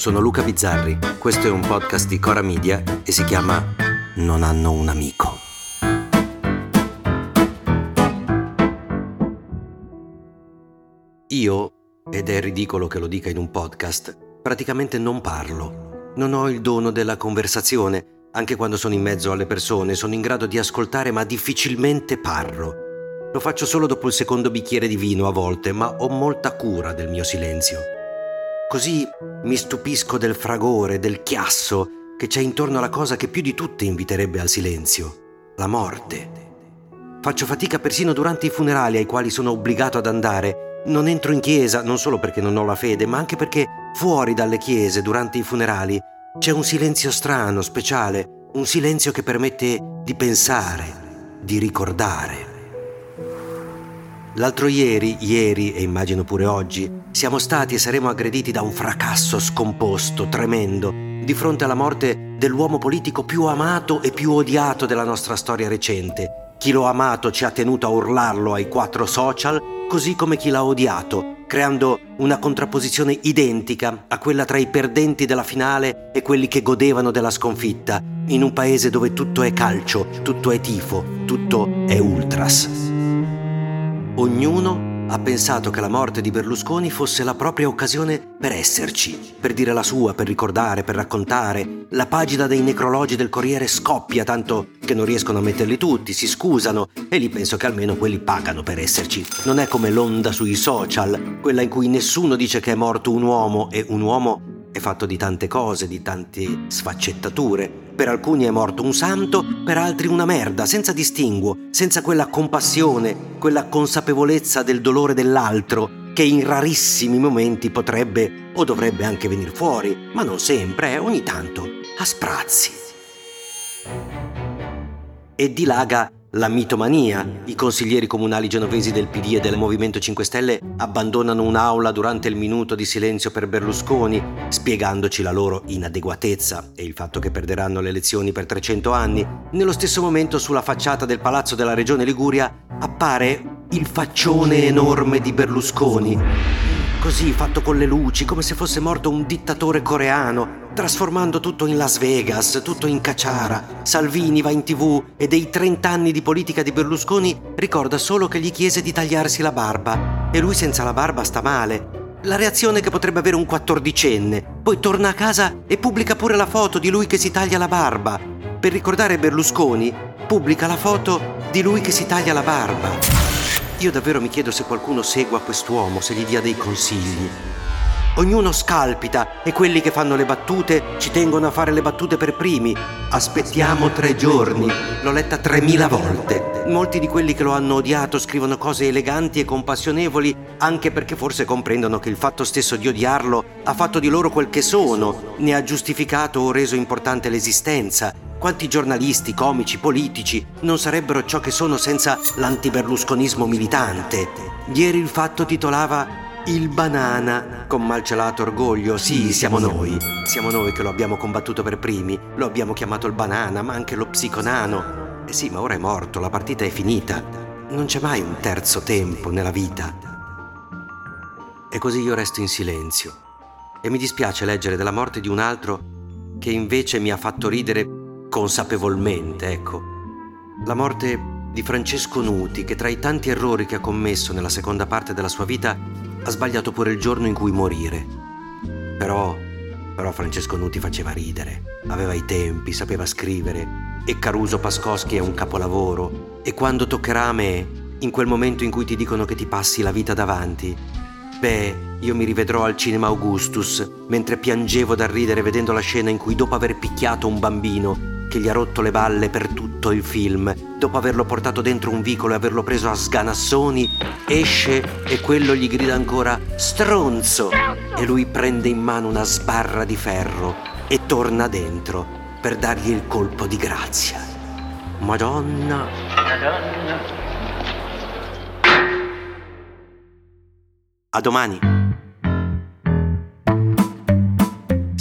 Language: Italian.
sono Luca Bizzarri, questo è un podcast di Cora Media e si chiama Non hanno un amico. Io, ed è ridicolo che lo dica in un podcast, praticamente non parlo. Non ho il dono della conversazione, anche quando sono in mezzo alle persone, sono in grado di ascoltare ma difficilmente parlo. Lo faccio solo dopo il secondo bicchiere di vino a volte, ma ho molta cura del mio silenzio. Così mi stupisco del fragore, del chiasso che c'è intorno alla cosa che più di tutte inviterebbe al silenzio, la morte. Faccio fatica persino durante i funerali ai quali sono obbligato ad andare. Non entro in chiesa non solo perché non ho la fede, ma anche perché fuori dalle chiese, durante i funerali, c'è un silenzio strano, speciale, un silenzio che permette di pensare, di ricordare. L'altro ieri, ieri e immagino pure oggi, siamo stati e saremo aggrediti da un fracasso scomposto, tremendo, di fronte alla morte dell'uomo politico più amato e più odiato della nostra storia recente. Chi lo ha amato ci ha tenuto a urlarlo ai quattro social, così come chi l'ha odiato, creando una contrapposizione identica a quella tra i perdenti della finale e quelli che godevano della sconfitta, in un paese dove tutto è calcio, tutto è tifo, tutto è ultras. Ognuno ha pensato che la morte di Berlusconi fosse la propria occasione per esserci, per dire la sua, per ricordare, per raccontare. La pagina dei necrologi del Corriere scoppia tanto che non riescono a metterli tutti, si scusano e lì penso che almeno quelli pagano per esserci. Non è come l'onda sui social, quella in cui nessuno dice che è morto un uomo e un uomo è fatto di tante cose, di tante sfaccettature. Per alcuni è morto un santo, per altri una merda, senza distinguo, senza quella compassione, quella consapevolezza del dolore dell'altro che in rarissimi momenti potrebbe o dovrebbe anche venire fuori, ma non sempre, eh, ogni tanto, a sprazzi. E dilaga la mitomania. I consiglieri comunali genovesi del PD e del Movimento 5 Stelle abbandonano un'aula durante il minuto di silenzio per Berlusconi, spiegandoci la loro inadeguatezza e il fatto che perderanno le elezioni per 300 anni. Nello stesso momento sulla facciata del palazzo della regione Liguria appare il faccione enorme di Berlusconi. Così fatto con le luci, come se fosse morto un dittatore coreano, trasformando tutto in Las Vegas, tutto in cacciara. Salvini va in tv e dei 30 anni di politica di Berlusconi ricorda solo che gli chiese di tagliarsi la barba. E lui senza la barba sta male. La reazione che potrebbe avere un quattordicenne. Poi torna a casa e pubblica pure la foto di lui che si taglia la barba. Per ricordare Berlusconi, pubblica la foto di lui che si taglia la barba. Io davvero mi chiedo se qualcuno segua quest'uomo, se gli dia dei consigli. Ognuno scalpita e quelli che fanno le battute ci tengono a fare le battute per primi. Aspettiamo tre giorni. L'ho letta tremila volte. Molti di quelli che lo hanno odiato scrivono cose eleganti e compassionevoli anche perché forse comprendono che il fatto stesso di odiarlo ha fatto di loro quel che sono, ne ha giustificato o reso importante l'esistenza. Quanti giornalisti, comici, politici non sarebbero ciò che sono senza l'antiberlusconismo militante? Ieri il fatto titolava il banana, con malcelato orgoglio, sì, siamo noi. Siamo noi che lo abbiamo combattuto per primi, lo abbiamo chiamato il banana, ma anche lo psiconano. Eh sì, ma ora è morto, la partita è finita. Non c'è mai un terzo tempo nella vita. E così io resto in silenzio. E mi dispiace leggere della morte di un altro che invece mi ha fatto ridere consapevolmente, ecco. La morte di Francesco Nuti, che tra i tanti errori che ha commesso nella seconda parte della sua vita ha sbagliato pure il giorno in cui morire. Però, però Francesco Nuti faceva ridere, aveva i tempi, sapeva scrivere e Caruso Pascoschi è un capolavoro e quando toccherà a me, in quel momento in cui ti dicono che ti passi la vita davanti, beh, io mi rivedrò al cinema Augustus mentre piangevo da ridere vedendo la scena in cui dopo aver picchiato un bambino che gli ha rotto le balle per tutto il film. Dopo averlo portato dentro un vicolo e averlo preso a sganassoni, esce e quello gli grida ancora stronzo e lui prende in mano una sbarra di ferro e torna dentro per dargli il colpo di grazia. Madonna. Madonna. A domani.